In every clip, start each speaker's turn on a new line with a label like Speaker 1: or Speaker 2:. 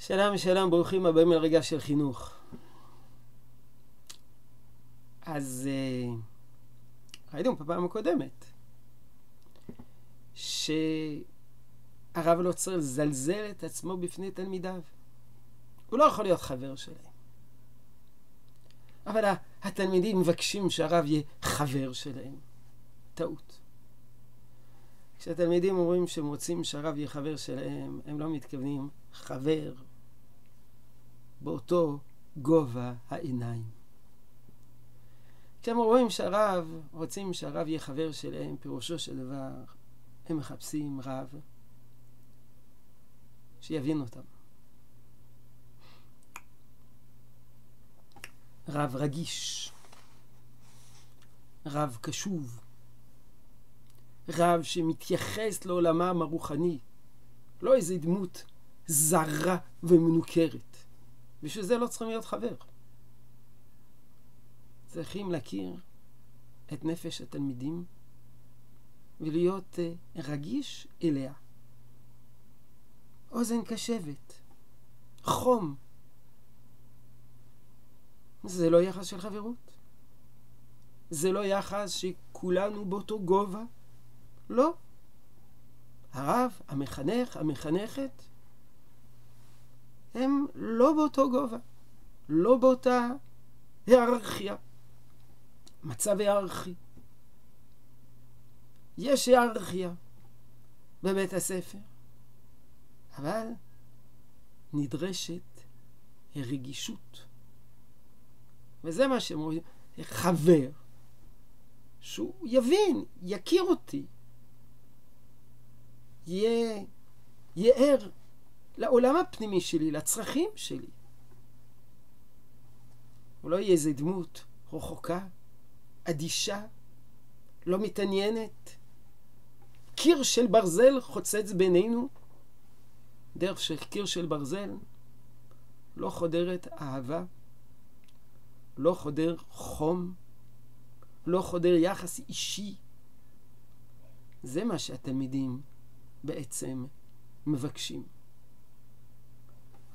Speaker 1: שלום, שלום, ברוכים הבאים לרגע של חינוך. אז uh, ראינו בפעם הקודמת שהרב לא צריך לזלזל את עצמו בפני תלמידיו. הוא לא יכול להיות חבר שלהם. אבל התלמידים מבקשים שהרב יהיה חבר שלהם. טעות. כשהתלמידים אומרים שהם רוצים שהרב יהיה חבר שלהם, הם לא מתכוונים חבר באותו גובה העיניים. כשהם רואים שהרב, רוצים שהרב יהיה חבר שלהם, פירושו של דבר, הם מחפשים רב שיבין אותם. רב רגיש, רב קשוב, רב שמתייחס לעולמם הרוחני, לא איזה דמות זרה ומנוכרת. בשביל זה לא צריכים להיות חבר. צריכים להכיר את נפש התלמידים ולהיות uh, רגיש אליה. אוזן קשבת, חום. זה לא יחס של חברות. זה לא יחס שכולנו באותו גובה. לא. הרב, המחנך, המחנכת, הם לא באותו גובה, לא באותה היערכיה, מצב היערכי. יש היערכיה בבית הספר, אבל נדרשת רגישות. וזה מה שהם אומרים, חבר, שהוא יבין, יכיר אותי, יהיה, יהיה ער לעולם הפנימי שלי, לצרכים שלי. הוא לא יהיה איזה דמות רחוקה, אדישה, לא מתעניינת. קיר של ברזל חוצץ בינינו. דרך של קיר של ברזל לא חודרת אהבה, לא חודר חום, לא חודר יחס אישי. זה מה שהתלמידים בעצם מבקשים.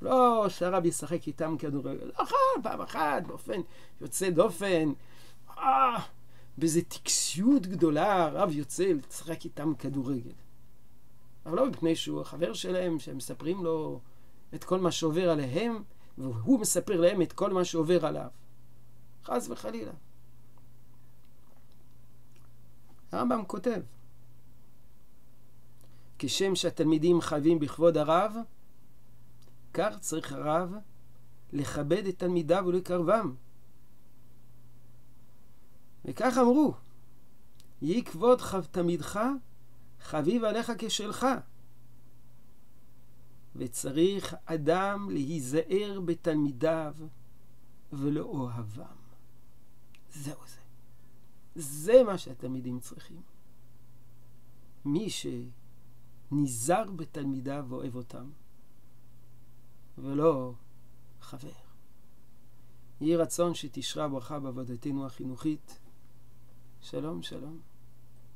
Speaker 1: לא שהרב ישחק איתם כדורגל, אחת, פעם אחת, באופן יוצא דופן, אה, באיזה טקסיות גדולה, הרב יוצא לשחק איתם כדורגל. אבל לא מפני שהוא החבר שלהם, שהם מספרים לו את כל מה שעובר עליהם, והוא מספר להם את כל מה שעובר עליו. חס וחלילה. הרמב"ם כותב, כשם שהתלמידים חייבים בכבוד הרב, כך צריך הרב לכבד את תלמידיו ולקרבם. וכך אמרו, יהי כבוד תלמידך חביב עליך כשלך. וצריך אדם להיזהר בתלמידיו ולאוהבם. זהו זה. זה מה שהתלמידים צריכים. מי שנזהר בתלמידיו ואוהב אותם, ולא חבר. יהי רצון שתשרה ברכה בעבודתנו החינוכית. שלום, שלום.